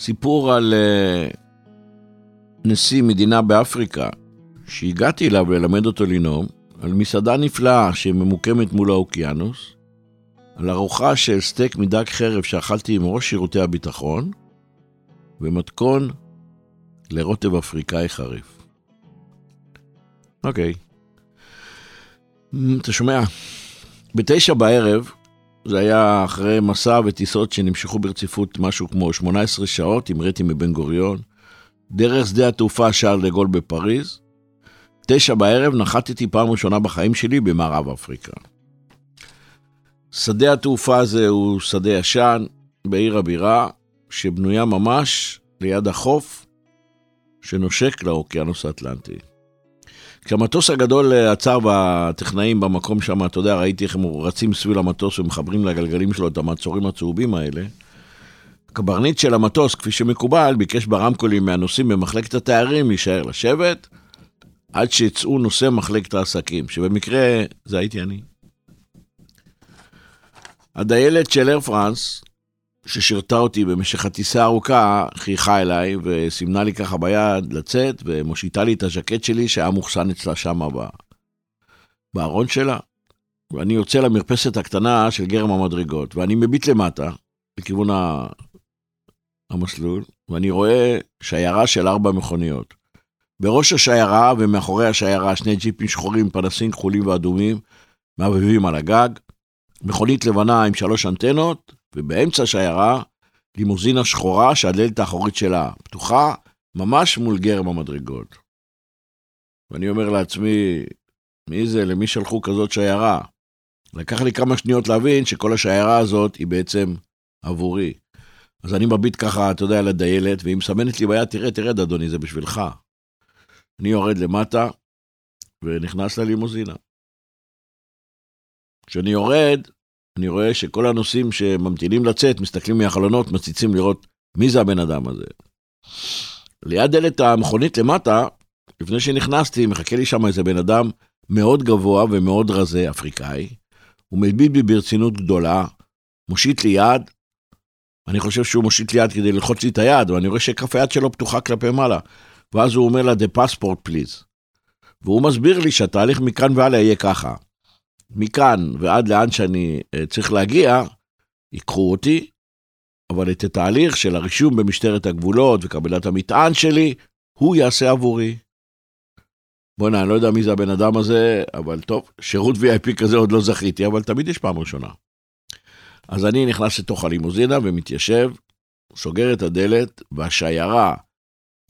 סיפור על uh, נשיא מדינה באפריקה, שהגעתי אליו ללמד אותו לנאום, על מסעדה נפלאה שממוקמת מול האוקיינוס, על ארוחה של סטייק מדג חרב שאכלתי עם ראש שירותי הביטחון, ומתכון לרוטב אפריקאי חריף. אוקיי. אתה שומע? בתשע בערב, זה היה אחרי מסע וטיסות שנמשכו ברציפות משהו כמו 18 שעות, המראתי מבן גוריון, דרך שדה התעופה שער דה גול בפריז. תשע בערב נחתתי פעם ראשונה בחיים שלי במערב אפריקה. שדה התעופה הזה הוא שדה ישן בעיר הבירה, שבנויה ממש ליד החוף שנושק לאוקיינוס האטלנטי. כשהמטוס הגדול עצר והטכנאים במקום שם, אתה יודע, ראיתי איך הם רצים סביב המטוס ומחברים לגלגלים שלו את המעצורים הצהובים האלה. הקברניט של המטוס, כפי שמקובל, ביקש ברמקולים מהנוסעים במחלקת התיירים להישאר לשבת, עד שיצאו נושאי מחלקת העסקים, שבמקרה זה הייתי אני. הדיילת של אייר פרנס, ששירתה אותי במשך הטיסה הארוכה, חייכה אליי וסימנה לי ככה ביד לצאת, ומושיטה לי את הז'קט שלי שהיה מוחסן אצלה שם בארון שלה. ואני יוצא למרפסת הקטנה של גרם המדרגות, ואני מביט למטה, לכיוון המסלול, ואני רואה שיירה של ארבע מכוניות. בראש השיירה ומאחורי השיירה שני ג'יפים שחורים, פנסים כחולים ואדומים, מעבבים על הגג, מכונית לבנה עם שלוש אנטנות, ובאמצע השיירה לימוזינה שחורה שהדלת האחורית שלה פתוחה, ממש מול גרם המדרגות. ואני אומר לעצמי, מי זה, למי שלחו כזאת שיירה? לקח לי כמה שניות להבין שכל השיירה הזאת היא בעצם עבורי. אז אני מביט ככה, אתה יודע, לדיילת, והיא מסמנת לי ביד, תראה, תרד, אדוני, זה בשבילך. אני יורד למטה ונכנס ללימוזינה. כשאני יורד, אני רואה שכל הנוסעים שממתינים לצאת, מסתכלים מהחלונות, מציצים לראות מי זה הבן אדם הזה. ליד דלת המכונית למטה, לפני שנכנסתי, מחכה לי שם איזה בן אדם מאוד גבוה ומאוד רזה, אפריקאי. הוא מביט בי ברצינות גדולה, מושיט לי יד, אני חושב שהוא מושיט לי יד כדי ללחוץ לי את היד, ואני רואה שכף היד שלו פתוחה כלפי מעלה. ואז הוא אומר לה, the passport please. והוא מסביר לי שהתהליך מכאן והלאה יהיה ככה. מכאן ועד לאן שאני uh, צריך להגיע, ייקחו אותי, אבל את התהליך של הרישום במשטרת הגבולות וקבלת המטען שלי, הוא יעשה עבורי. בוא'נה, אני לא יודע מי זה הבן אדם הזה, אבל טוב, שירות VIP כזה עוד לא זכיתי, אבל תמיד יש פעם ראשונה. אז אני נכנס לתוך הלימוזינה ומתיישב, סוגר את הדלת, והשיירה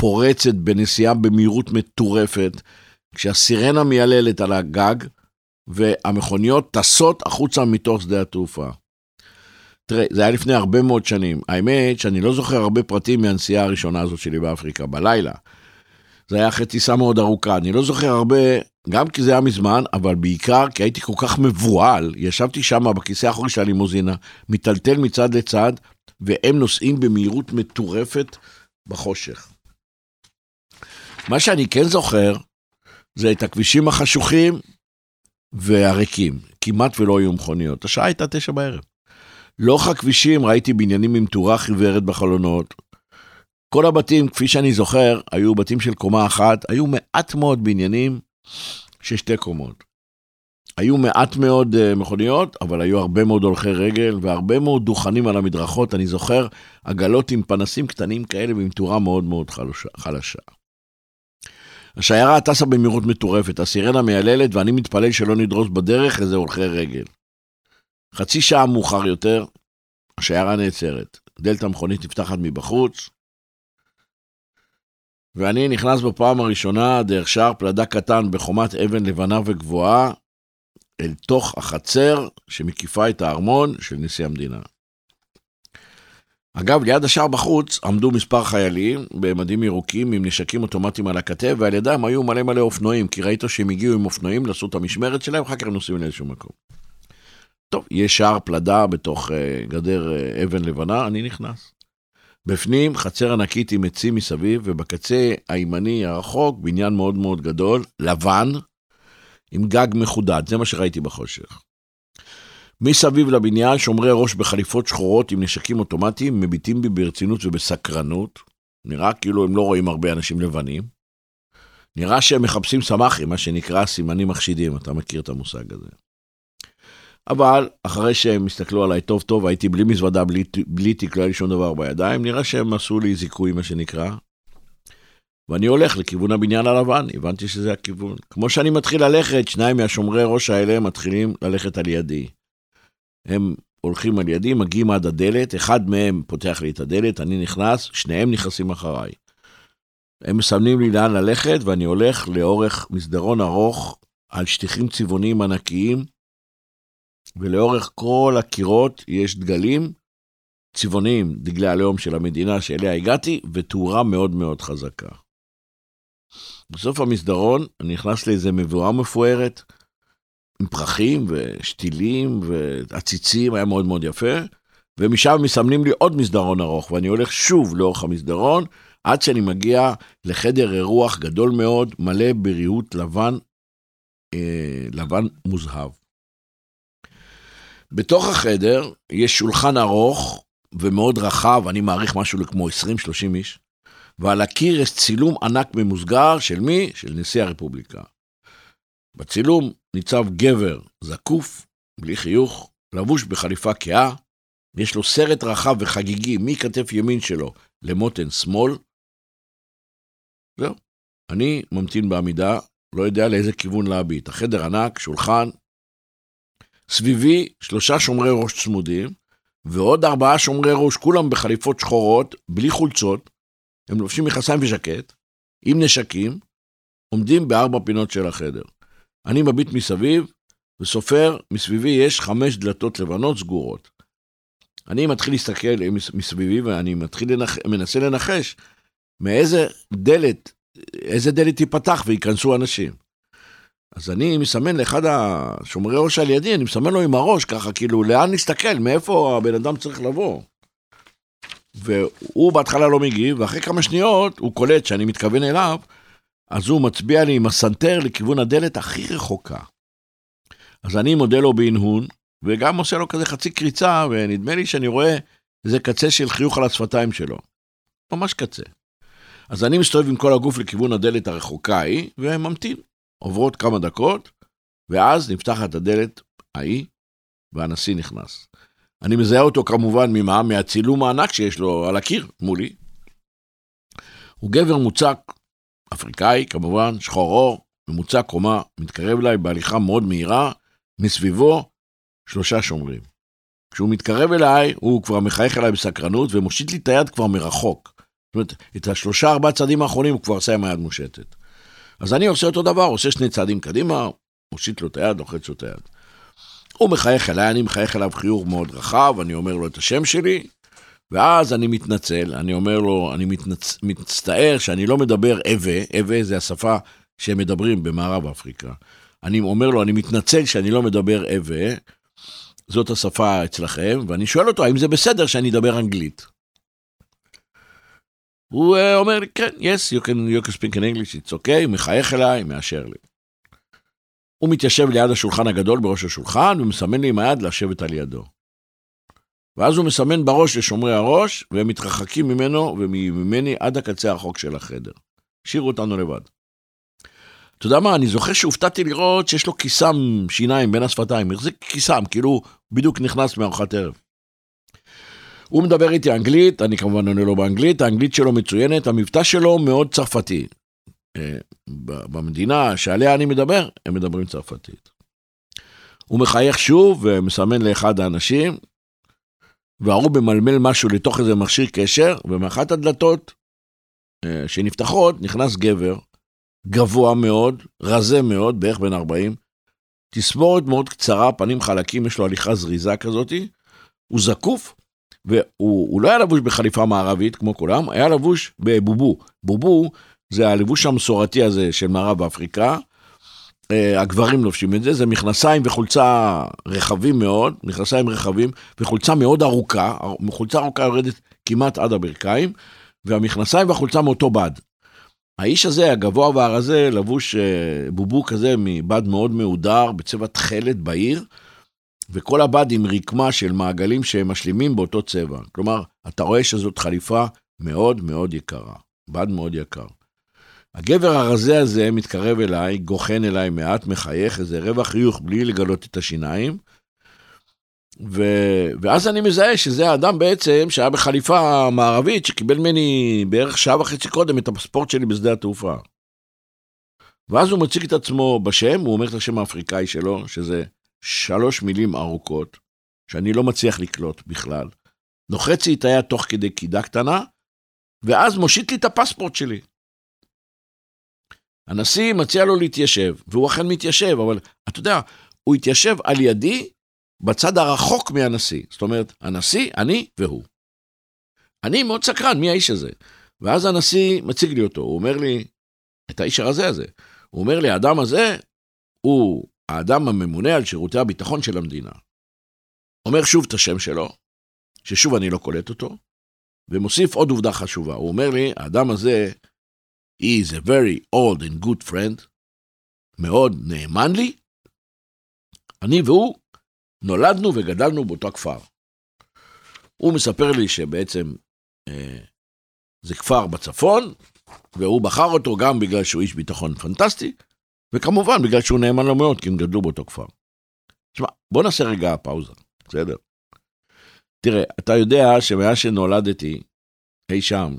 פורצת בנסיעה במהירות מטורפת, כשהסירנה מייללת על הגג, והמכוניות טסות החוצה מתוך שדה התעופה. תראה, זה היה לפני הרבה מאוד שנים. האמת שאני לא זוכר הרבה פרטים מהנסיעה הראשונה הזאת שלי באפריקה, בלילה. זה היה אחרי טיסה מאוד ארוכה. אני לא זוכר הרבה, גם כי זה היה מזמן, אבל בעיקר כי הייתי כל כך מבוהל. ישבתי שם בכיסא האחורי של הלימוזינה, מיטלטל מצד לצד, והם נוסעים במהירות מטורפת בחושך. מה שאני כן זוכר, זה את הכבישים החשוכים והריקים. כמעט ולא היו מכוניות. השעה הייתה תשע בערב. לאורך הכבישים ראיתי בניינים עם תאורה חיוורת בחלונות. כל הבתים, כפי שאני זוכר, היו בתים של קומה אחת, היו מעט מאוד בניינים של שתי קומות. היו מעט מאוד uh, מכוניות, אבל היו הרבה מאוד הולכי רגל והרבה מאוד דוכנים על המדרכות. אני זוכר עגלות עם פנסים קטנים כאלה ועם תאורה מאוד מאוד חלושה, חלשה. השיירה טסה במהירות מטורפת, הסירנה מייללת ואני מתפלל שלא נדרוס בדרך איזה הולכי רגל. חצי שעה מאוחר יותר, השיירה נעצרת. דלת המכונית נפתחת מבחוץ, ואני נכנס בפעם הראשונה דרך שער פלדה קטן בחומת אבן לבנה וגבוהה, אל תוך החצר שמקיפה את הארמון של נשיא המדינה. אגב, ליד השער בחוץ עמדו מספר חיילים במדים ירוקים עם נשקים אוטומטיים על הכתף, ועל ידם היו מלא מלא אופנועים, כי ראית שהם הגיעו עם אופנועים לעשות את המשמרת שלהם, אחר כך נוסעים לאיזשהו מקום. טוב, יש שער פלדה בתוך uh, גדר uh, אבן לבנה, אני נכנס. בפנים חצר ענקית עם עצים מסביב, ובקצה הימני הרחוק בניין מאוד מאוד גדול, לבן, עם גג מחודד, זה מה שראיתי בחושך. מסביב לבניין שומרי ראש בחליפות שחורות עם נשקים אוטומטיים מביטים בי ברצינות ובסקרנות. נראה כאילו הם לא רואים הרבה אנשים לבנים. נראה שהם מחפשים סמ"כים, מה שנקרא סימנים מחשידים, אתה מכיר את המושג הזה. אבל אחרי שהם הסתכלו עליי טוב טוב, הייתי בלי מזוודה, בלי, בלי תיק, לא היה לי שום דבר בידיים, נראה שהם עשו לי זיכוי, מה שנקרא. ואני הולך לכיוון הבניין הלבן, הבנתי שזה הכיוון. כמו שאני מתחיל ללכת, שניים מהשומרי ראש האלה מתחילים ללכת על ידי. הם הולכים על ידי, מגיעים עד הדלת, אחד מהם פותח לי את הדלת, אני נכנס, שניהם נכנסים אחריי. הם מסמנים לי לאן ללכת, ואני הולך לאורך מסדרון ארוך על שטיחים צבעוניים ענקיים, ולאורך כל הקירות יש דגלים צבעוניים, דגלי הלאום של המדינה שאליה הגעתי, ותאורה מאוד מאוד חזקה. בסוף המסדרון אני נכנס לאיזה מבואה מפוארת, עם פרחים ושתילים ועציצים, היה מאוד מאוד יפה, ומשם מסמנים לי עוד מסדרון ארוך, ואני הולך שוב לאורך המסדרון, עד שאני מגיע לחדר אירוח גדול מאוד, מלא בריהוט לבן, אה, לבן מוזהב. בתוך החדר יש שולחן ארוך ומאוד רחב, אני מעריך משהו כמו 20-30 איש, ועל הקיר יש צילום ענק ממוסגר של מי? של נשיא הרפובליקה. בצילום ניצב גבר זקוף, בלי חיוך, לבוש בחליפה כהה, יש לו סרט רחב וחגיגי מכתף ימין שלו למותן שמאל. זהו. אני ממתין בעמידה, לא יודע לאיזה כיוון להביט. החדר ענק, שולחן, סביבי שלושה שומרי ראש צמודים, ועוד ארבעה שומרי ראש, כולם בחליפות שחורות, בלי חולצות, הם לובשים מכסיים וז'קט, עם נשקים, עומדים בארבע פינות של החדר. אני מביט מסביב, וסופר, מסביבי יש חמש דלתות לבנות סגורות. אני מתחיל להסתכל מסביבי, ואני מתחיל לנח... מנסה לנחש מאיזה דלת, איזה דלת תיפתח וייכנסו אנשים. אז אני מסמן לאחד השומרי ראש על ידי, אני מסמן לו עם הראש, ככה, כאילו, לאן נסתכל, מאיפה הבן אדם צריך לבוא. והוא בהתחלה לא מגיב, ואחרי כמה שניות הוא קולט שאני מתכוון אליו, אז הוא מצביע לי עם הסנטר לכיוון הדלת הכי רחוקה. אז אני מודה לו בהנהון, וגם עושה לו כזה חצי קריצה, ונדמה לי שאני רואה איזה קצה של חיוך על השפתיים שלו. ממש קצה. אז אני מסתובב עם כל הגוף לכיוון הדלת הרחוקה ההיא, וממתין. עוברות כמה דקות, ואז נפתחת הדלת ההיא, והנשיא נכנס. אני מזהה אותו כמובן ממה? מהצילום הענק שיש לו על הקיר מולי. הוא גבר מוצק, אפריקאי כמובן, שחור עור, ממוצע קומה, מתקרב אליי בהליכה מאוד מהירה, מסביבו שלושה שומרים. כשהוא מתקרב אליי, הוא כבר מחייך אליי בסקרנות ומושיט לי את היד כבר מרחוק. זאת אומרת, את השלושה ארבעה צעדים האחרונים הוא כבר עושה עם היד מושטת. אז אני עושה אותו דבר, עושה שני צעדים קדימה, מושיט לו את היד, לוחץ לו את היד. הוא מחייך אליי, אני מחייך אליו חיוך מאוד רחב, אני אומר לו את השם שלי, ואז אני מתנצל, אני אומר לו, אני מתנצ... מצטער שאני לא מדבר אבה, אבה זה השפה שהם מדברים במערב אפריקה. אני אומר לו, אני מתנצל שאני לא מדבר אבה, זאת השפה אצלכם, ואני שואל אותו, האם זה בסדר שאני אדבר אנגלית? הוא uh, אומר לי, כן, yes, you can, you can speak in English, it's okay, מחייך אליי, מאשר לי. הוא מתיישב ליד השולחן הגדול בראש השולחן, ומסמן לי עם היד לשבת על ידו. ואז הוא מסמן בראש לשומרי הראש, והם מתרחקים ממנו וממני עד הקצה הרחוק של החדר. השאירו אותנו לבד. אתה יודע מה, אני זוכר שהופתעתי לראות שיש לו כיסם שיניים בין השפתיים, החזיק כיסם, כאילו בדיוק נכנס מארוחת ערב. הוא מדבר איתי אנגלית, אני כמובן עונה לו באנגלית, האנגלית שלו מצוינת, המבטא שלו מאוד צרפתי. אה, במדינה שעליה אני מדבר, הם מדברים צרפתית. הוא מחייך שוב ומסמן לאחד האנשים, וההוא ממלמל משהו לתוך איזה מכשיר קשר, ומאחת הדלתות אה, שנפתחות נכנס גבר, גבוה מאוד, רזה מאוד, בערך בן 40, תספורת מאוד קצרה, פנים חלקים, יש לו הליכה זריזה כזאתי, הוא זקוף, והוא לא היה לבוש בחליפה מערבית כמו כולם, היה לבוש בבובו. בובו זה הלבוש המסורתי הזה של מערב אפריקה, הגברים לובשים את זה, זה מכנסיים וחולצה רחבים מאוד, מכנסיים רחבים, וחולצה מאוד ארוכה, חולצה ארוכה יורדת כמעט עד הברכיים, והמכנסיים והחולצה מאותו בד. האיש הזה, הגבוה והרזה, לבוש אה, בובו כזה מבד מאוד מהודר, בצבע תכלת בהיר, וכל הבד עם רקמה של מעגלים שהם משלימים באותו צבע. כלומר, אתה רואה שזאת חליפה מאוד מאוד יקרה, בד מאוד יקר. הגבר הרזה הזה מתקרב אליי, גוחן אליי מעט, מחייך, איזה רבע חיוך בלי לגלות את השיניים. ו... ואז אני מזהה שזה האדם בעצם שהיה בחליפה מערבית, שקיבל ממני בערך שעה וחצי קודם את הפספורט שלי בשדה התעופה. ואז הוא מציג את עצמו בשם, הוא אומר את השם האפריקאי שלו, שזה שלוש מילים ארוכות, שאני לא מצליח לקלוט בכלל. לוחץ לי את היד תוך כדי קידה קטנה, ואז מושיט לי את הפספורט שלי. הנשיא מציע לו להתיישב, והוא אכן מתיישב, אבל אתה יודע, הוא התיישב על ידי בצד הרחוק מהנשיא. זאת אומרת, הנשיא, אני והוא. אני מאוד סקרן, מי האיש הזה? ואז הנשיא מציג לי אותו, הוא אומר לי, את האיש הרזה הזה. הוא אומר לי, האדם הזה הוא האדם הממונה על שירותי הביטחון של המדינה. אומר שוב את השם שלו, ששוב אני לא קולט אותו, ומוסיף עוד עובדה חשובה. הוא אומר לי, האדם הזה he is a very old and good friend, מאוד נאמן לי. אני והוא נולדנו וגדלנו באותו כפר. הוא מספר לי שבעצם אה, זה כפר בצפון, והוא בחר אותו גם בגלל שהוא איש ביטחון פנטסטי, וכמובן בגלל שהוא נאמן לו מאוד, כי הם גדלו באותו כפר. תשמע, בוא נעשה רגע פאוזה, בסדר? תראה, אתה יודע שמאז שנולדתי אי שם,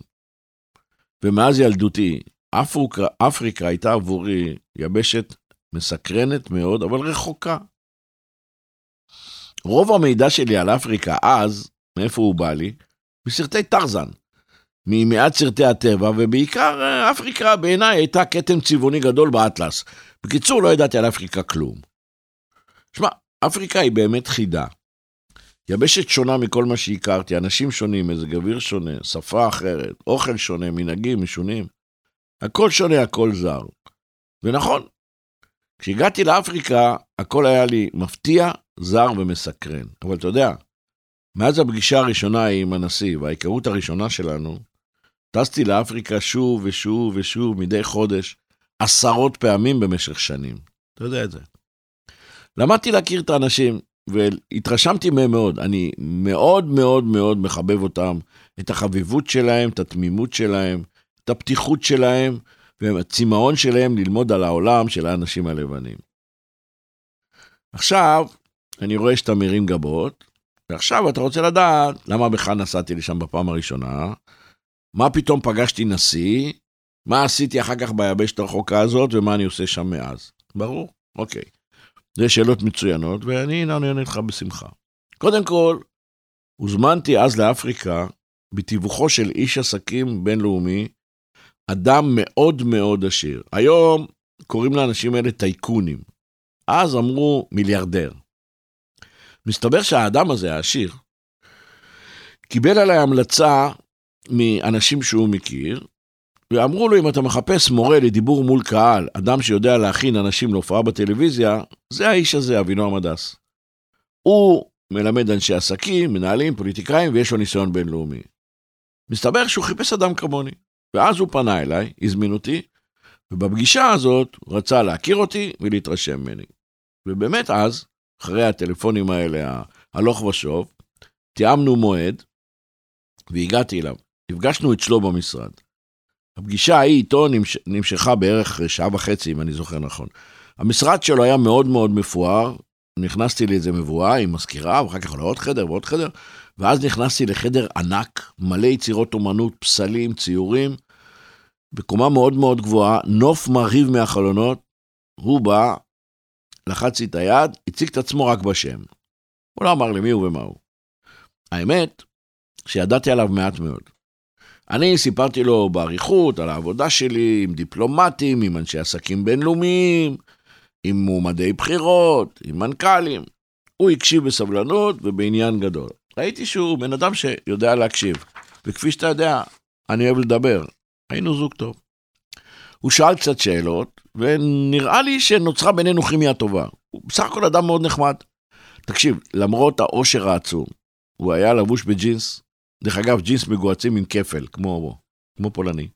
ומאז ילדותי, אפריקה, אפריקה הייתה עבורי יבשת מסקרנת מאוד, אבל רחוקה. רוב המידע שלי על אפריקה אז, מאיפה הוא בא לי? מסרטי טרזן. ממעט סרטי הטבע, ובעיקר אה, אפריקה בעיניי הייתה כתם צבעוני גדול באטלס. בקיצור, לא ידעתי על אפריקה כלום. שמע, אפריקה היא באמת חידה. יבשת שונה מכל מה שהכרתי, אנשים שונים, מזג אוויר שונה, שפה אחרת, אוכל שונה, מנהגים משונים. הכל שונה, הכל זר. ונכון, כשהגעתי לאפריקה, הכל היה לי מפתיע, זר ומסקרן. אבל אתה יודע, מאז הפגישה הראשונה עם הנשיא וההיכרות הראשונה שלנו, טסתי לאפריקה שוב ושוב ושוב מדי חודש, עשרות פעמים במשך שנים. אתה יודע את זה. למדתי להכיר את האנשים, והתרשמתי מהם מאוד. אני מאוד מאוד מאוד מחבב אותם, את החביבות שלהם, את התמימות שלהם, את הפתיחות שלהם, והצמאון שלהם ללמוד על העולם של האנשים הלבנים. עכשיו, אני רואה שאתה מרים גבות, ועכשיו אתה רוצה לדעת למה בכלל נסעתי לשם בפעם הראשונה, מה פתאום פגשתי נשיא, מה עשיתי אחר כך ביבשת הרחוקה הזאת, ומה אני עושה שם מאז. ברור? אוקיי. זה שאלות מצוינות, ואני אענה לך בשמחה. קודם כל, הוזמנתי אז לאפריקה בתיווכו של איש עסקים בינלאומי, אדם מאוד מאוד עשיר. היום קוראים לאנשים האלה טייקונים. אז אמרו מיליארדר. מסתבר שהאדם הזה, העשיר, קיבל עליי המלצה מאנשים שהוא מכיר, ואמרו לו, אם אתה מחפש מורה לדיבור מול קהל, אדם שיודע להכין אנשים להופעה בטלוויזיה, זה האיש הזה, אבינועם הדס. הוא מלמד אנשי עסקים, מנהלים, פוליטיקאים, ויש לו ניסיון בינלאומי. מסתבר שהוא חיפש אדם כמוני. ואז הוא פנה אליי, הזמין אותי, ובפגישה הזאת רצה להכיר אותי ולהתרשם ממני. ובאמת אז, אחרי הטלפונים האלה, הלוך ושוב, תיאמנו מועד, והגעתי אליו. נפגשנו אצלו במשרד. הפגישה ההיא איתו נמש... נמשכה בערך שעה וחצי, אם אני זוכר נכון. המשרד שלו היה מאוד מאוד מפואר, נכנסתי לאיזה מבואה עם מזכירה, ואחר כך לעוד חדר ועוד חדר, ואז נכנסתי לחדר ענק, מלא יצירות אומנות, פסלים, ציורים, בקומה מאוד מאוד גבוהה, נוף מרהיב מהחלונות, הוא בא, לחץ לי את היד, הציג את עצמו רק בשם. הוא לא אמר לי מי הוא ומה הוא. האמת, שידעתי עליו מעט מאוד. אני סיפרתי לו באריכות על העבודה שלי עם דיפלומטים, עם אנשי עסקים בינלאומיים, עם מועמדי בחירות, עם מנכ"לים. הוא הקשיב בסבלנות ובעניין גדול. ראיתי שהוא בן אדם שיודע להקשיב, וכפי שאתה יודע, אני אוהב לדבר. היינו זוג טוב. הוא שאל קצת שאלות, ונראה לי שנוצרה בינינו כימיה טובה. הוא בסך הכל אדם מאוד נחמד. תקשיב, למרות העושר העצום, הוא היה לבוש בג'ינס, דרך אגב, ג'ינס מגועצים עם כפל, כמו, כמו פולני.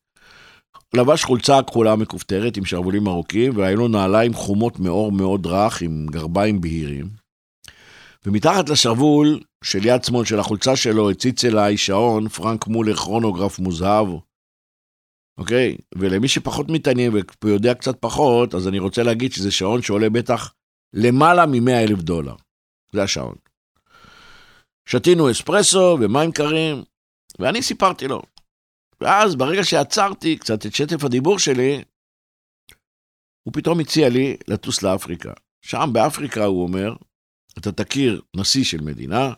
לבש חולצה כחולה מכופתרת עם שרוולים ארוכים, והיו לו נעליים חומות מאור מאוד רך עם גרביים בהירים. ומתחת לשרוול של יד שמאל של החולצה שלו הציץ אליי שעון פרנק מולר כרונוגרף מוזהב. אוקיי? ולמי שפחות מתעניין ויודע קצת פחות, אז אני רוצה להגיד שזה שעון שעולה בטח למעלה מ-100 אלף דולר. זה השעון. שתינו אספרסו ומים קרים, ואני סיפרתי לו. ואז ברגע שעצרתי קצת את שטף הדיבור שלי, הוא פתאום הציע לי לטוס לאפריקה. שם באפריקה, הוא אומר, אתה תכיר נשיא של מדינה,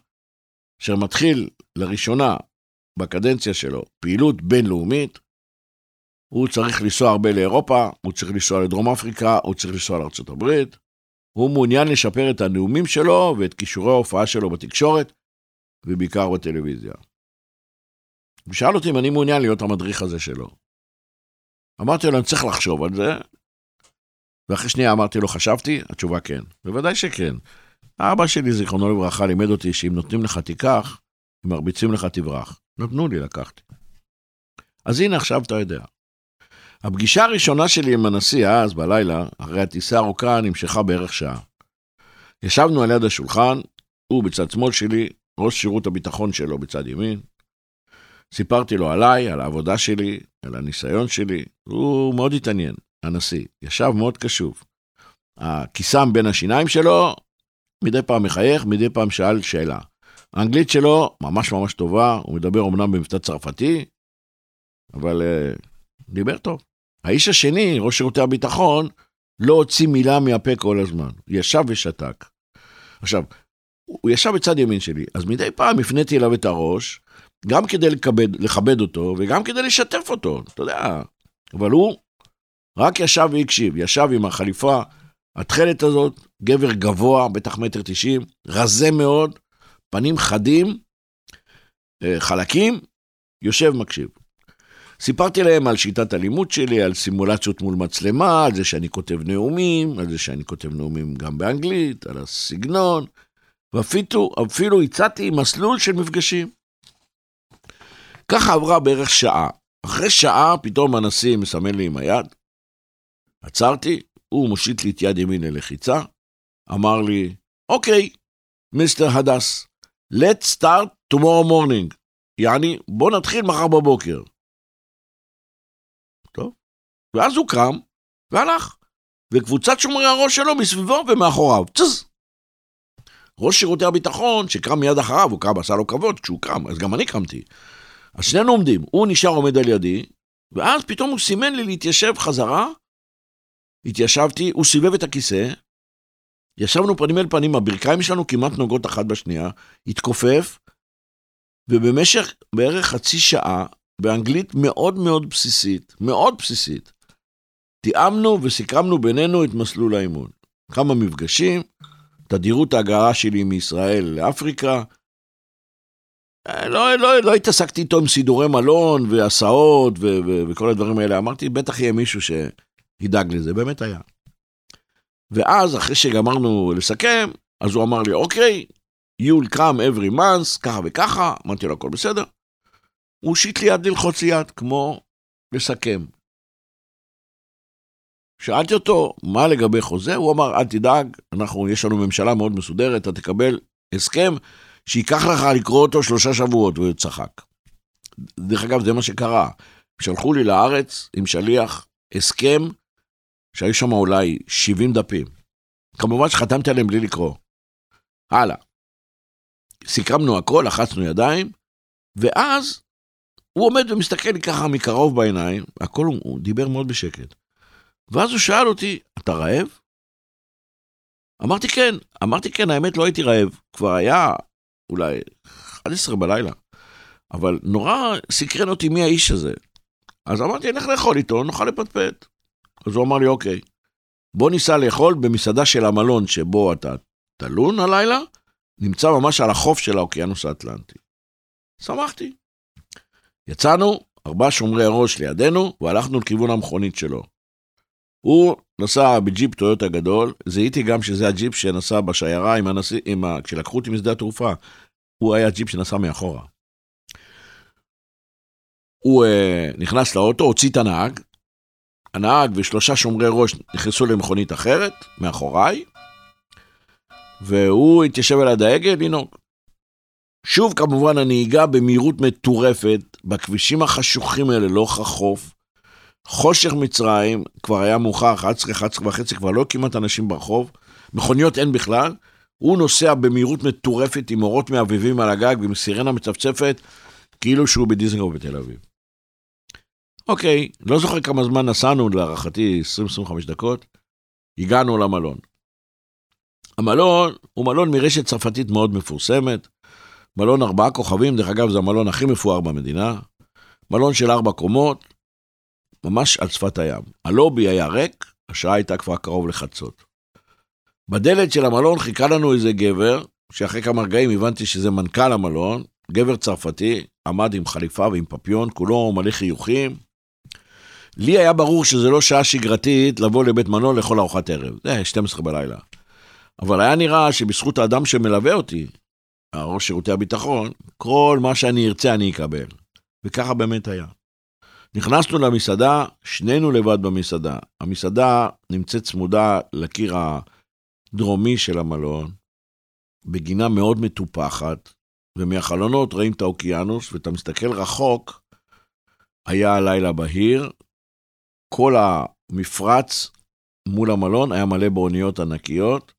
אשר מתחיל לראשונה בקדנציה שלו פעילות בינלאומית, הוא צריך לנסוע הרבה לאירופה, הוא צריך לנסוע לדרום אפריקה, הוא צריך לנסוע לארצות הברית, הוא מעוניין לשפר את הנאומים שלו ואת כישורי ההופעה שלו בתקשורת, ובעיקר בטלוויזיה. הוא שאל אותי אם אני מעוניין להיות המדריך הזה שלו. אמרתי לו, אני צריך לחשוב על זה, ואחרי שנייה אמרתי לו, חשבתי? התשובה כן. בוודאי שכן. אבא שלי, זיכרונו לברכה, לימד אותי שאם נותנים לך תיקח, אם מרביצים לך תברח. נתנו לי, לקחתי. אז הנה, עכשיו אתה יודע. הפגישה הראשונה שלי עם הנשיא אז, בלילה, אחרי הטיסה הארוכה, נמשכה בערך שעה. ישבנו על יד השולחן, הוא בצד שמאל שלי, ראש שירות הביטחון שלו בצד ימין. סיפרתי לו עליי, על העבודה שלי, על הניסיון שלי. הוא מאוד התעניין, הנשיא. ישב מאוד קשוב. הכיסם בין השיניים שלו, מדי פעם מחייך, מדי פעם שאל שאלה. האנגלית שלו ממש ממש טובה, הוא מדבר אמנם במבטא צרפתי, אבל uh, דיבר טוב. האיש השני, ראש שירותי הביטחון, לא הוציא מילה מהפה כל הזמן. ישב ושתק. עכשיו, הוא ישב בצד ימין שלי, אז מדי פעם הפניתי אליו את הראש, גם כדי לכבד, לכבד אותו וגם כדי לשתף אותו, אתה יודע. אבל הוא רק ישב והקשיב, ישב עם החליפה התכלת הזאת, גבר גבוה, בטח מטר תשעים, רזה מאוד, פנים חדים, אה, חלקים, יושב מקשיב. סיפרתי להם על שיטת הלימוד שלי, על סימולציות מול מצלמה, על זה שאני כותב נאומים, על זה שאני כותב נאומים גם באנגלית, על הסגנון, ואפילו הצעתי מסלול של מפגשים. ככה עברה בערך שעה. אחרי שעה פתאום הנשיא מסמן לי עם היד, עצרתי, הוא מושיט לי את יד ימין ללחיצה, אמר לי, אוקיי, מיסטר הדס, let's start tomorrow morning. יעני, בוא נתחיל מחר בבוקר. טוב. ואז הוא קם והלך, וקבוצת שומרי הראש שלו מסביבו ומאחוריו. צז! ראש שירותי הביטחון, שקם מיד אחריו, הוא קם, עשה לו כבוד כשהוא קם, אז גם אני קמתי. אז שנינו עומדים, הוא נשאר עומד על ידי, ואז פתאום הוא סימן לי להתיישב חזרה, התיישבתי, הוא סיבב את הכיסא, ישבנו פנים אל פנים, הברכיים שלנו כמעט נוגעות אחת בשנייה, התכופף, ובמשך בערך חצי שעה, באנגלית מאוד מאוד בסיסית, מאוד בסיסית, תיאמנו וסיכמנו בינינו את מסלול האימון. כמה מפגשים, תדירות ההגעה שלי מישראל לאפריקה. אה, לא, לא, לא התעסקתי איתו עם סידורי מלון והסעות ו- ו- וכל הדברים האלה. אמרתי, בטח יהיה מישהו שידאג לזה, באמת היה. ואז, אחרי שגמרנו לסכם, אז הוא אמר לי, אוקיי, you'll come every month, ככה וככה, אמרתי לו, הכל בסדר. הוא הושיט לי יד ללחוץ לי יד, כמו לסכם. שאלתי אותו, מה לגבי חוזה? הוא אמר, אל תדאג, אנחנו, יש לנו ממשלה מאוד מסודרת, אתה תקבל הסכם שייקח לך לקרוא אותו שלושה שבועות, והוא צחק. דרך אגב, זה מה שקרה. שלחו לי לארץ עם שליח הסכם שהיו שם אולי 70 דפים. כמובן שחתמתי עליהם בלי לקרוא. הלאה. סיכמנו הכל, לחצנו ידיים, ואז הוא עומד ומסתכל לי ככה מקרוב בעיניים, הכל הוא, הוא דיבר מאוד בשקט. ואז הוא שאל אותי, אתה רעב? אמרתי כן, אמרתי כן, האמת לא הייתי רעב, כבר היה אולי 11 בלילה, אבל נורא סקרן אותי מי האיש הזה. אז אמרתי, נלך לאכול איתו, נוכל לפטפט. אז הוא אמר לי, אוקיי, בוא ניסע לאכול במסעדה של המלון שבו אתה תלון הלילה, נמצא ממש על החוף של האוקיינוס האטלנטי. שמחתי. יצאנו, ארבעה שומרי ראש לידינו, והלכנו לכיוון המכונית שלו. הוא נסע בג'יפ טויוטה גדול, זיהיתי גם שזה הג'יפ שנסע בשיירה עם הנשיא, עם ה... כשלקחו אותי משדה התעופה, הוא היה ג'יפ שנסע מאחורה. הוא uh, נכנס לאוטו, הוציא את הנהג, הנהג ושלושה שומרי ראש נכנסו למכונית אחרת, מאחוריי, והוא התיישב על הדאגה לנהוג. שוב כמובן הנהיגה במהירות מטורפת, בכבישים החשוכים האלה לאורך החוף, חושך מצרים, כבר היה מאוחר, 11, 11 וחצי, כבר לא כמעט אנשים ברחוב, מכוניות אין בכלל, הוא נוסע במהירות מטורפת עם אורות מעבבים על הגג ועם סירנה מצפצפת, כאילו שהוא בדיזנגוף בתל אביב. אוקיי, לא זוכר כמה זמן נסענו, להערכתי 20-25 דקות, הגענו למלון. המלון הוא מלון מרשת צרפתית מאוד מפורסמת, מלון ארבעה כוכבים, דרך אגב זה המלון הכי מפואר במדינה, מלון של ארבע קומות, ממש על שפת הים. הלובי היה ריק, השעה הייתה כבר קרוב לחצות. בדלת של המלון חיכה לנו איזה גבר, שאחרי כמה רגעים הבנתי שזה מנכ"ל המלון, גבר צרפתי, עמד עם חליפה ועם פפיון, כולו מלא חיוכים. לי היה ברור שזה לא שעה שגרתית לבוא לבית מלון לאכול ארוחת ערב, זה 12 בלילה. אבל היה נראה שבזכות האדם שמלווה אותי, ראש שירותי הביטחון, כל מה שאני ארצה אני אקבל. וככה באמת היה. נכנסנו למסעדה, שנינו לבד במסעדה. המסעדה נמצאת צמודה לקיר הדרומי של המלון, בגינה מאוד מטופחת, ומהחלונות רואים את האוקיינוס, ואתה מסתכל רחוק, היה הלילה בהיר, כל המפרץ מול המלון היה מלא באוניות ענקיות,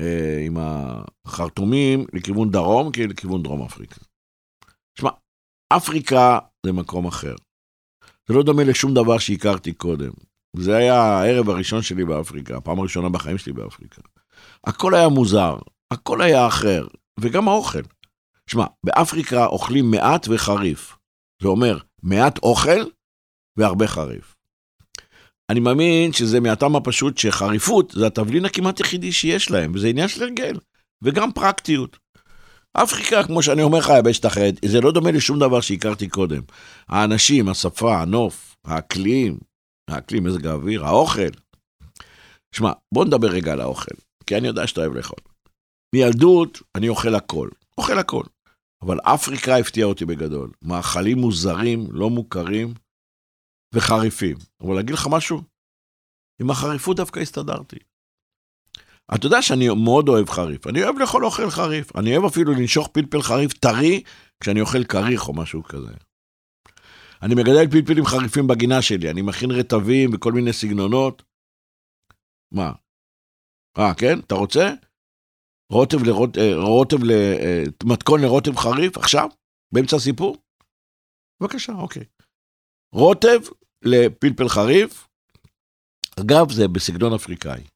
אה, עם החרטומים לכיוון דרום, כאילו לכיוון דרום אפריקה. שמע, אפריקה זה מקום אחר. זה לא דומה לשום דבר שהכרתי קודם. זה היה הערב הראשון שלי באפריקה, הפעם הראשונה בחיים שלי באפריקה. הכל היה מוזר, הכל היה אחר, וגם האוכל. שמע, באפריקה אוכלים מעט וחריף. זה אומר, מעט אוכל והרבה חריף. אני מאמין שזה מהטעם הפשוט שחריפות זה התבלין הכמעט יחידי שיש להם, וזה עניין של הרגל, וגם פרקטיות. אפריקה, כמו שאני אומר לך, יבשת אחרת, זה לא דומה לשום דבר שהכרתי קודם. האנשים, השפה, הנוף, האקלים, האקלים, מזג האוויר, האוכל. שמע, בוא נדבר רגע על האוכל, כי אני יודע שאתה אוהב לאכול. מילדות אני אוכל הכל, אוכל הכל. אבל אפריקה הפתיעה אותי בגדול. מאכלים מוזרים, לא מוכרים וחריפים. אבל להגיד לך משהו? עם החריפות דווקא הסתדרתי. אתה יודע שאני מאוד אוהב חריף, אני אוהב לאכול אוכל חריף, אני אוהב אפילו לנשוך פלפל חריף טרי כשאני אוכל כריך או משהו כזה. אני מגדל פלפלים חריפים בגינה שלי, אני מכין רטבים וכל מיני סגנונות. מה? אה, כן? אתה רוצה? רוטב לרוט... אה, רוטב ל... אה, מתכון לרוטב חריף עכשיו? באמצע הסיפור? בבקשה, אוקיי. רוטב לפלפל חריף, אגב, זה בסגנון אפריקאי.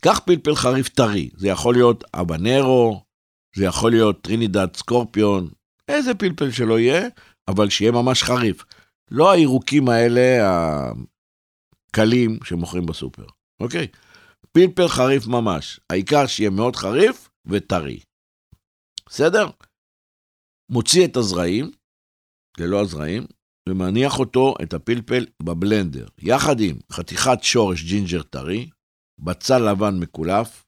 קח פלפל חריף טרי, זה יכול להיות הבנרו, זה יכול להיות Trinidad Scorpion, איזה פלפל שלא יהיה, אבל שיהיה ממש חריף. לא הירוקים האלה הקלים שמוכרים בסופר, אוקיי? פלפל חריף ממש, העיקר שיהיה מאוד חריף וטרי. בסדר? מוציא את הזרעים, ללא הזרעים, ומניח אותו, את הפלפל, בבלנדר, יחד עם חתיכת שורש ג'ינג'ר טרי, בצל לבן מקולף,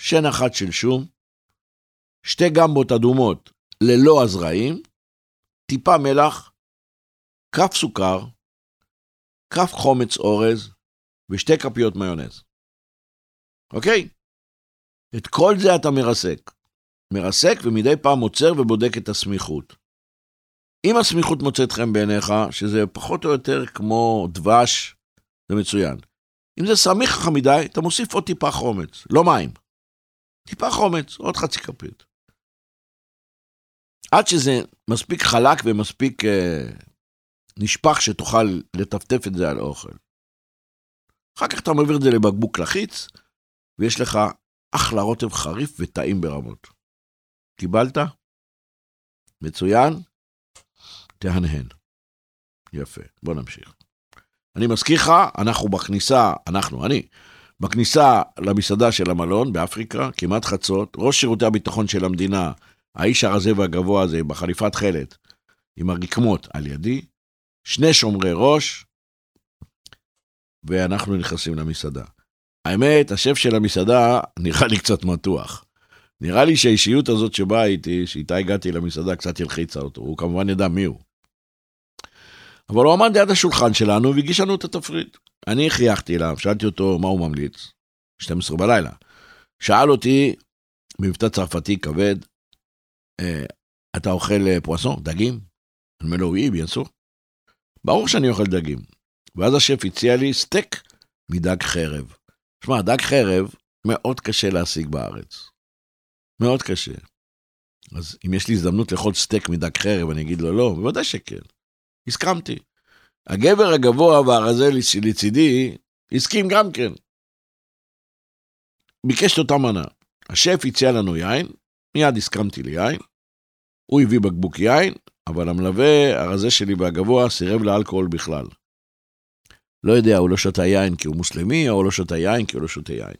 שן אחת של שום, שתי גמבות אדומות ללא הזרעים, טיפה מלח, כף סוכר, כף חומץ אורז ושתי כפיות מיונז. אוקיי? את כל זה אתה מרסק. מרסק ומדי פעם עוצר ובודק את הסמיכות. אם הסמיכות מוצאת חן בעיניך, שזה פחות או יותר כמו דבש, זה מצוין. אם זה סמיך לך מדי, אתה מוסיף עוד טיפה חומץ, לא מים. טיפה חומץ, עוד חצי כפית. עד שזה מספיק חלק ומספיק אה, נשפך שתוכל לטפטף את זה על האוכל. אחר כך אתה מעביר את זה לבקבוק לחיץ, ויש לך אחלה רוטב חריף וטעים ברמות. קיבלת? מצוין? תהנהן. יפה, בוא נמשיך. אני מזכיר לך, אנחנו בכניסה, אנחנו, אני, בכניסה למסעדה של המלון באפריקה, כמעט חצות, ראש שירותי הביטחון של המדינה, האיש הרזה והגבוה הזה, בחליפת חלת, עם הרקמות על ידי, שני שומרי ראש, ואנחנו נכנסים למסעדה. האמת, השף של המסעדה נראה לי קצת מתוח. נראה לי שהאישיות הזאת שבאה איתי, שאיתה הגעתי למסעדה, קצת הלחיצה אותו. הוא כמובן ידע מי הוא. אבל הוא עמד ליד השולחן שלנו והגיש לנו את התפריט. אני חייכתי אליו, שאלתי אותו מה הוא ממליץ, 12 בלילה. שאל אותי, במבטא צרפתי כבד, אה, אתה אוכל אה, פואסון, דגים? אני אומר לו, וואי, ביאנסו. ברור שאני אוכל דגים. ואז השף הציע לי סטייק מדג חרב. שמע, דג חרב מאוד קשה להשיג בארץ. מאוד קשה. אז אם יש לי הזדמנות לאכול סטייק מדג חרב, אני אגיד לו לא, בוודאי שכן. הסכמתי. הגבר הגבוה והרזה לצידי הסכים גם כן. ביקש את אותה מנה. השף הציע לנו יין, מיד הסכמתי ליין. הוא הביא בקבוק יין, אבל המלווה הרזה שלי והגבוה סירב לאלכוהול בכלל. לא יודע, הוא לא שתה יין כי הוא מוסלמי, או הוא לא שתה יין כי הוא לא שותה יין.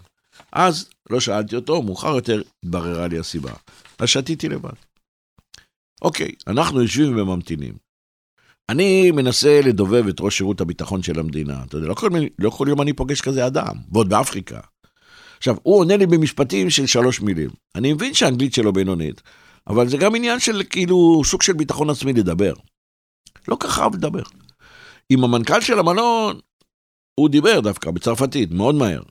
אז לא שאלתי אותו, מאוחר יותר התבררה לי הסיבה. אז שתיתי לבד. אוקיי, אנחנו יושבים וממתינים. אני מנסה לדובב את ראש שירות הביטחון של המדינה. אתה יודע, לא כל, לא כל יום אני פוגש כזה אדם, ועוד באפריקה. עכשיו, הוא עונה לי במשפטים של שלוש מילים. אני מבין שהאנגלית שלו בינונית, אבל זה גם עניין של כאילו סוג של ביטחון עצמי לדבר. לא ככה אהב לדבר. עם המנכ"ל של המלון, הוא דיבר דווקא בצרפתית, מאוד מהר,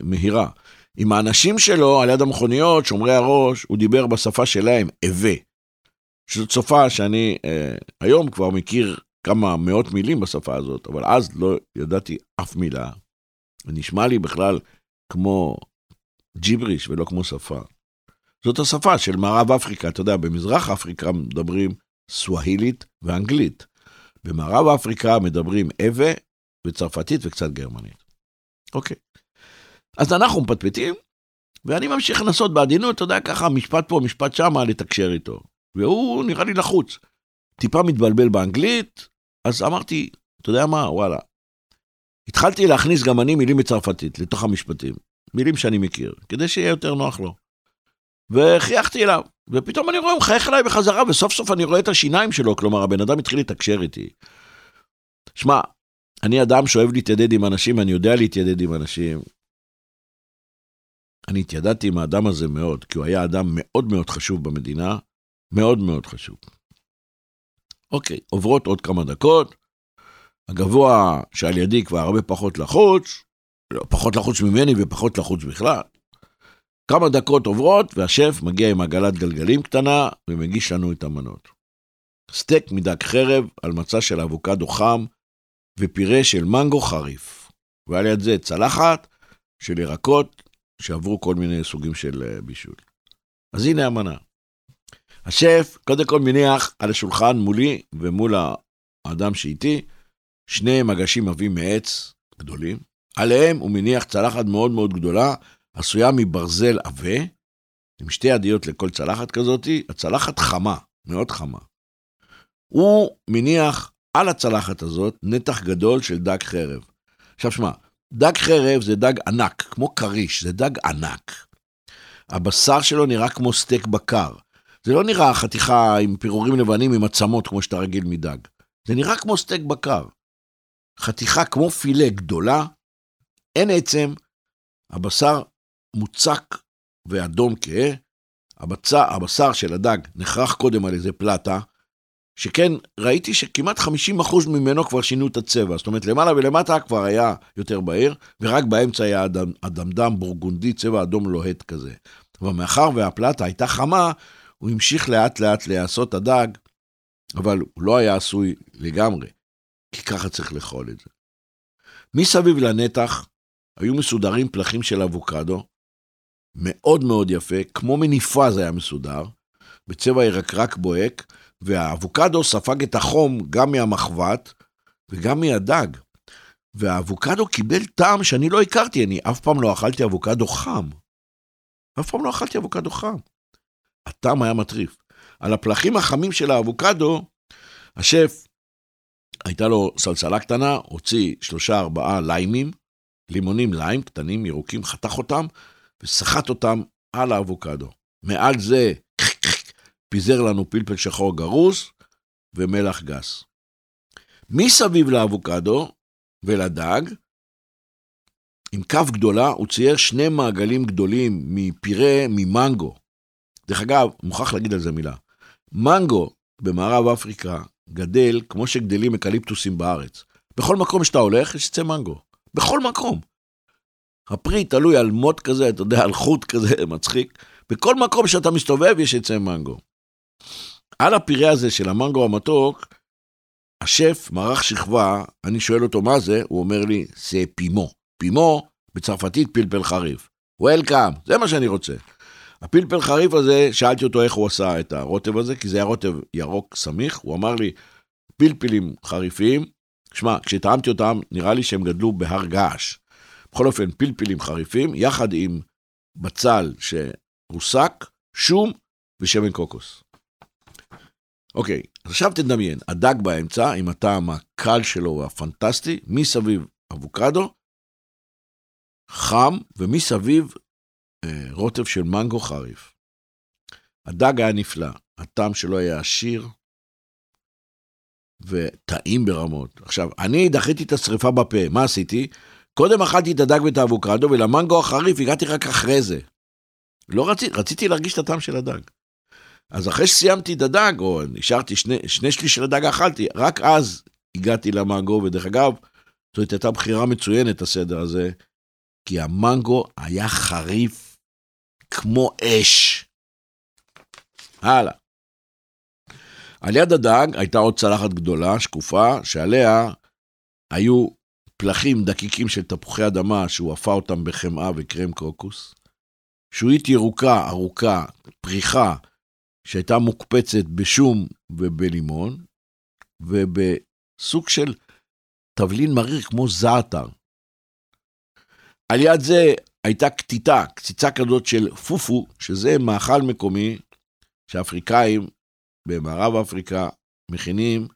מהירה. עם האנשים שלו על יד המכוניות, שומרי הראש, הוא דיבר בשפה שלהם, אבה. שזאת שפה שאני אה, היום כבר מכיר כמה מאות מילים בשפה הזאת, אבל אז לא ידעתי אף מילה. נשמע לי בכלל כמו ג'יבריש ולא כמו שפה. זאת השפה של מערב אפריקה, אתה יודע, במזרח אפריקה מדברים סווהילית ואנגלית. במערב אפריקה מדברים אבה וצרפתית וקצת גרמנית. אוקיי. אז אנחנו מפטפטים, ואני ממשיך לנסות בעדינות, אתה יודע, ככה, משפט פה, משפט שמה, לתקשר איתו. והוא נראה לי לחוץ. טיפה מתבלבל באנגלית, אז אמרתי, אתה יודע מה, וואלה. התחלתי להכניס גם אני מילים בצרפתית לתוך המשפטים, מילים שאני מכיר, כדי שיהיה יותר נוח לו. וחייכתי אליו, ופתאום אני רואה, הוא מחייך אליי בחזרה, וסוף סוף אני רואה את השיניים שלו, כלומר, הבן אדם התחיל לתקשר איתי. שמע, אני אדם שאוהב להתיידד עם אנשים, אני יודע להתיידד עם אנשים. אני התיידדתי עם האדם הזה מאוד, כי הוא היה אדם מאוד מאוד חשוב במדינה, מאוד מאוד חשוב. אוקיי, עוברות עוד כמה דקות, הגבוה שעל ידי כבר הרבה פחות לחוץ, לא, פחות לחוץ ממני ופחות לחוץ בכלל. כמה דקות עוברות, והשף מגיע עם עגלת גלגלים קטנה ומגיש לנו את המנות. סטייק מדג חרב על מצע של אבוקדו חם ופירה של מנגו חריף. ועל יד זה צלחת של ירקות שעברו כל מיני סוגים של אה, בישול. אז הנה המנה. השף קודם כל מניח על השולחן מולי ומול האדם שאיתי שני מגשים עבים מעץ גדולים. עליהם הוא מניח צלחת מאוד מאוד גדולה, עשויה מברזל עבה, עם שתי ידיות לכל צלחת כזאתי, הצלחת חמה, מאוד חמה. הוא מניח על הצלחת הזאת נתח גדול של דג חרב. עכשיו שמע, דג חרב זה דג ענק, כמו כריש, זה דג ענק. הבשר שלו נראה כמו סטייק בקר. זה לא נראה חתיכה עם פירורים לבנים עם עצמות כמו שאתה רגיל מדג. זה נראה כמו סטייק בקר. חתיכה כמו פילה גדולה, אין עצם, הבשר מוצק ואדום כהה, הבצע, הבשר של הדג נחרך קודם על איזה פלטה, שכן ראיתי שכמעט 50% ממנו כבר שינו את הצבע, זאת אומרת למעלה ולמטה כבר היה יותר בהיר, ורק באמצע היה אדם, אדמדם בורגונדי, צבע אדום לוהט כזה. אבל מאחר והפלטה הייתה חמה, הוא המשיך לאט לאט להיעשות הדג אבל הוא לא היה עשוי לגמרי, כי ככה צריך לאכול את זה. מסביב לנתח היו מסודרים פלחים של אבוקדו, מאוד מאוד יפה, כמו מניפה זה היה מסודר, בצבע ירקרק בוהק, והאבוקדו ספג את החום גם מהמחבת וגם מהדג. והאבוקדו קיבל טעם שאני לא הכרתי, אני אף פעם לא אכלתי אבוקדו חם. אף פעם לא אכלתי אבוקדו חם. הטעם היה מטריף. על הפלחים החמים של האבוקדו, השף, הייתה לו סלסלה קטנה, הוציא שלושה ארבעה ליימים, לימונים ליים קטנים, ירוקים, חתך אותם, וסחט אותם על האבוקדו. מעל זה פיזר לנו פלפל שחור גרוס ומלח גס. מסביב לאבוקדו ולדג, עם כף גדולה, הוא צייר שני מעגלים גדולים מפירה ממנגו. דרך אגב, מוכרח להגיד על זה מילה. מנגו במערב אפריקה גדל כמו שגדלים אקליפטוסים בארץ. בכל מקום שאתה הולך, יש עצי מנגו. בכל מקום. הפרי תלוי על מוט כזה, אתה יודע, על חוט כזה מצחיק. בכל מקום שאתה מסתובב יש עצי מנגו. על הפירה הזה של המנגו המתוק, השף, מערך שכבה, אני שואל אותו מה זה, הוא אומר לי, זה פימו. פימו, בצרפתית פלפל חריף. וולקאם, זה מה שאני רוצה. הפלפל חריף הזה, שאלתי אותו איך הוא עשה את הרוטב הזה, כי זה היה רוטב ירוק סמיך, הוא אמר לי, פלפלים חריפים, שמע, כשטעמתי אותם, נראה לי שהם גדלו בהר געש. בכל אופן, פלפלים חריפים, יחד עם בצל שרוסק, שום ושמן קוקוס. אוקיי, עכשיו תדמיין, הדג באמצע, עם הטעם הקל שלו והפנטסטי, מסביב אבוקדו, חם, ומסביב רוטב של מנגו חריף. הדג היה נפלא, הטעם שלו היה עשיר וטעים ברמות. עכשיו, אני דחיתי את השריפה בפה, מה עשיתי? קודם אכלתי את הדג ואת האבוקדו, ולמנגו החריף הגעתי רק אחרי זה. לא רציתי, רציתי להרגיש את הטעם של הדג. אז אחרי שסיימתי את הדג, או נשארתי שני, שני שליש של הדג אכלתי, רק אז הגעתי למנגו, ודרך אגב, זאת הייתה בחירה מצוינת, הסדר הזה, כי המנגו היה חריף כמו אש. הלאה. על יד הדג הייתה עוד צלחת גדולה, שקופה, שעליה היו פלחים דקיקים של תפוחי אדמה שהוא אפה אותם בחמאה וקרם קוקוס, שועית ירוקה, ארוכה, פריחה, שהייתה מוקפצת בשום ובלימון, ובסוג של תבלין מריר כמו זעתר. על יד זה הייתה קטיטה, קציצה כזאת של פופו, שזה מאכל מקומי שאפריקאים במערב אפריקה מכינים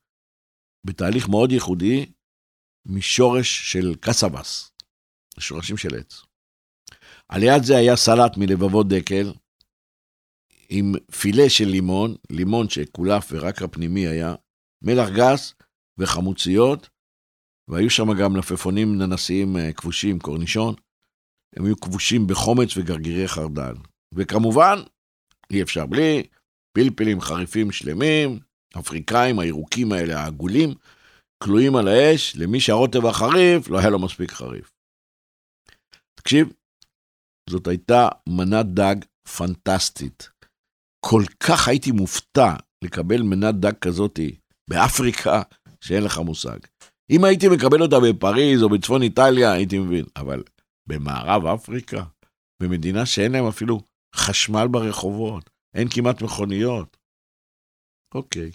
בתהליך מאוד ייחודי משורש של קסבס, שורשים של עץ. על יד זה היה סלט מלבבות דקל, עם פילה של לימון, לימון שקולף ורק הפנימי היה, מלח גס וחמוציות, והיו שם גם לפפונים ננסיים אה, כבושים, קורנישון. הם היו כבושים בחומץ וגרגירי חרדל. וכמובן, אי אפשר בלי, פלפלים חריפים שלמים, אפריקאים, הירוקים האלה, העגולים, כלואים על האש, למי שהרוטב החריף, לא היה לו מספיק חריף. תקשיב, זאת הייתה מנת דג פנטסטית. כל כך הייתי מופתע לקבל מנת דג כזאתי באפריקה, שאין לך מושג. אם הייתי מקבל אותה בפריז או בצפון איטליה, הייתי מבין, אבל במערב אפריקה, במדינה שאין להם אפילו חשמל ברחובות, אין כמעט מכוניות. אוקיי.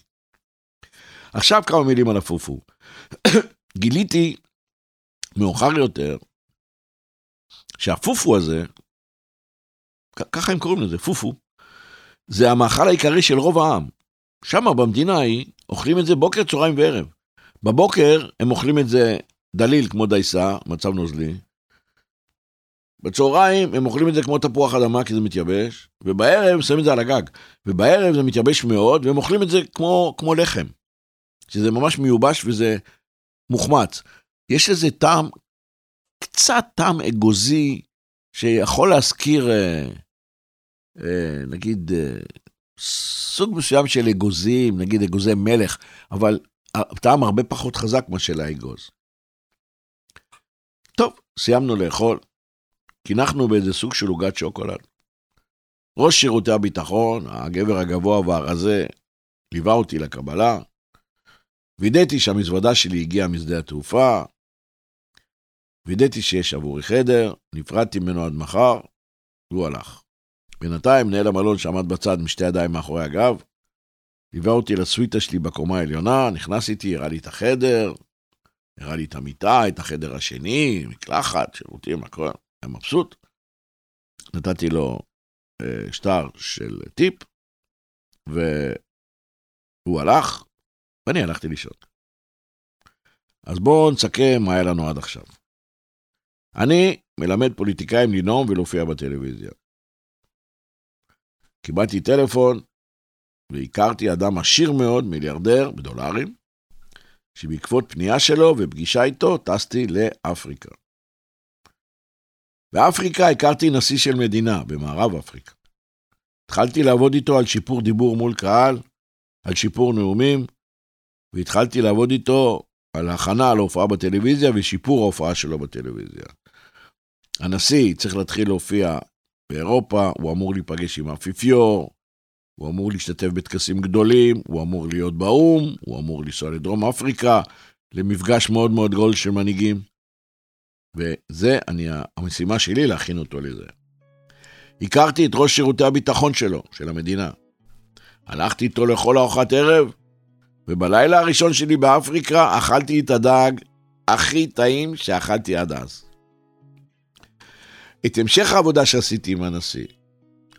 עכשיו כמה מילים על הפופו. גיליתי מאוחר יותר שהפופו הזה, ככה הם קוראים לזה, פופו, זה המאכל העיקרי של רוב העם. שם במדינה ההיא אוכלים את זה בוקר, צהריים וערב. בבוקר הם אוכלים את זה דליל כמו דייסה, מצב נוזלי. בצהריים הם אוכלים את זה כמו תפוח אדמה כי זה מתייבש, ובערב שמים את זה על הגג. ובערב זה מתייבש מאוד, והם אוכלים את זה כמו, כמו לחם. שזה ממש מיובש וזה מוחמץ. יש איזה טעם, קצת טעם אגוזי, שיכול להזכיר... אה, אה, נגיד, אה, סוג מסוים של אגוזים, נגיד אגוזי מלך, אבל הטעם הרבה פחות חזק מאשר האגוז. טוב, סיימנו לאכול, קינחנו באיזה סוג של עוגת שוקולד. ראש שירותי הביטחון, הגבר הגבוה והרזה, ליווה אותי לקבלה, וידאתי שהמזוודה שלי הגיעה משדה התעופה, וידאתי שיש עבורי חדר, נפרדתי ממנו עד מחר, והוא הלך. בינתיים מנהל המלון שעמד בצד עם שתי ידיים מאחורי הגב, ליווה אותי לסוויטה שלי בקומה העליונה, נכנס איתי, הראה לי את החדר, הראה לי את המיטה, את החדר השני, מקלחת, שירותים, הכל, היה מבסוט. נתתי לו אה, שטר של טיפ, והוא הלך, ואני הלכתי לישון. אז בואו נסכם מה היה לנו עד עכשיו. אני מלמד פוליטיקאים לנאום ולהופיע בטלוויזיה. קיבלתי טלפון והכרתי אדם עשיר מאוד, מיליארדר, בדולרים, שבעקבות פנייה שלו ופגישה איתו טסתי לאפריקה. באפריקה הכרתי נשיא של מדינה, במערב אפריקה. התחלתי לעבוד איתו על שיפור דיבור מול קהל, על שיפור נאומים, והתחלתי לעבוד איתו על הכנה להופעה בטלוויזיה ושיפור ההופעה שלו בטלוויזיה. הנשיא צריך להתחיל להופיע באירופה, הוא אמור להיפגש עם האפיפיור, הוא אמור להשתתף בטקסים גדולים, הוא אמור להיות באו"ם, הוא אמור לנסוע לדרום אפריקה, למפגש מאוד מאוד גדול של מנהיגים. וזה, אני, המשימה שלי להכין אותו לזה. הכרתי את ראש שירותי הביטחון שלו, של המדינה. הלכתי איתו לכל ארוחת ערב, ובלילה הראשון שלי באפריקה אכלתי את הדג הכי טעים שאכלתי עד אז. את המשך העבודה שעשיתי עם הנשיא,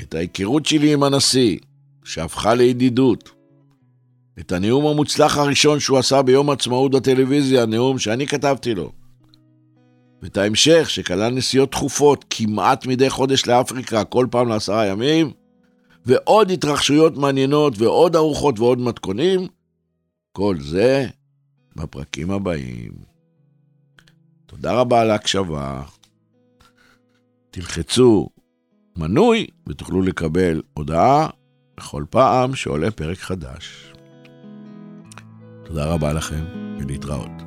את ההיכרות שלי עם הנשיא, שהפכה לידידות, את הנאום המוצלח הראשון שהוא עשה ביום עצמאות בטלוויזיה, נאום שאני כתבתי לו, ואת ההמשך שכלל נסיעות תכופות כמעט מדי חודש לאפריקה, כל פעם לעשרה ימים, ועוד התרחשויות מעניינות ועוד ארוחות ועוד מתכונים, כל זה בפרקים הבאים. תודה רבה על ההקשבה. תלחצו מנוי ותוכלו לקבל הודעה בכל פעם שעולה פרק חדש. תודה רבה לכם ולהתראות.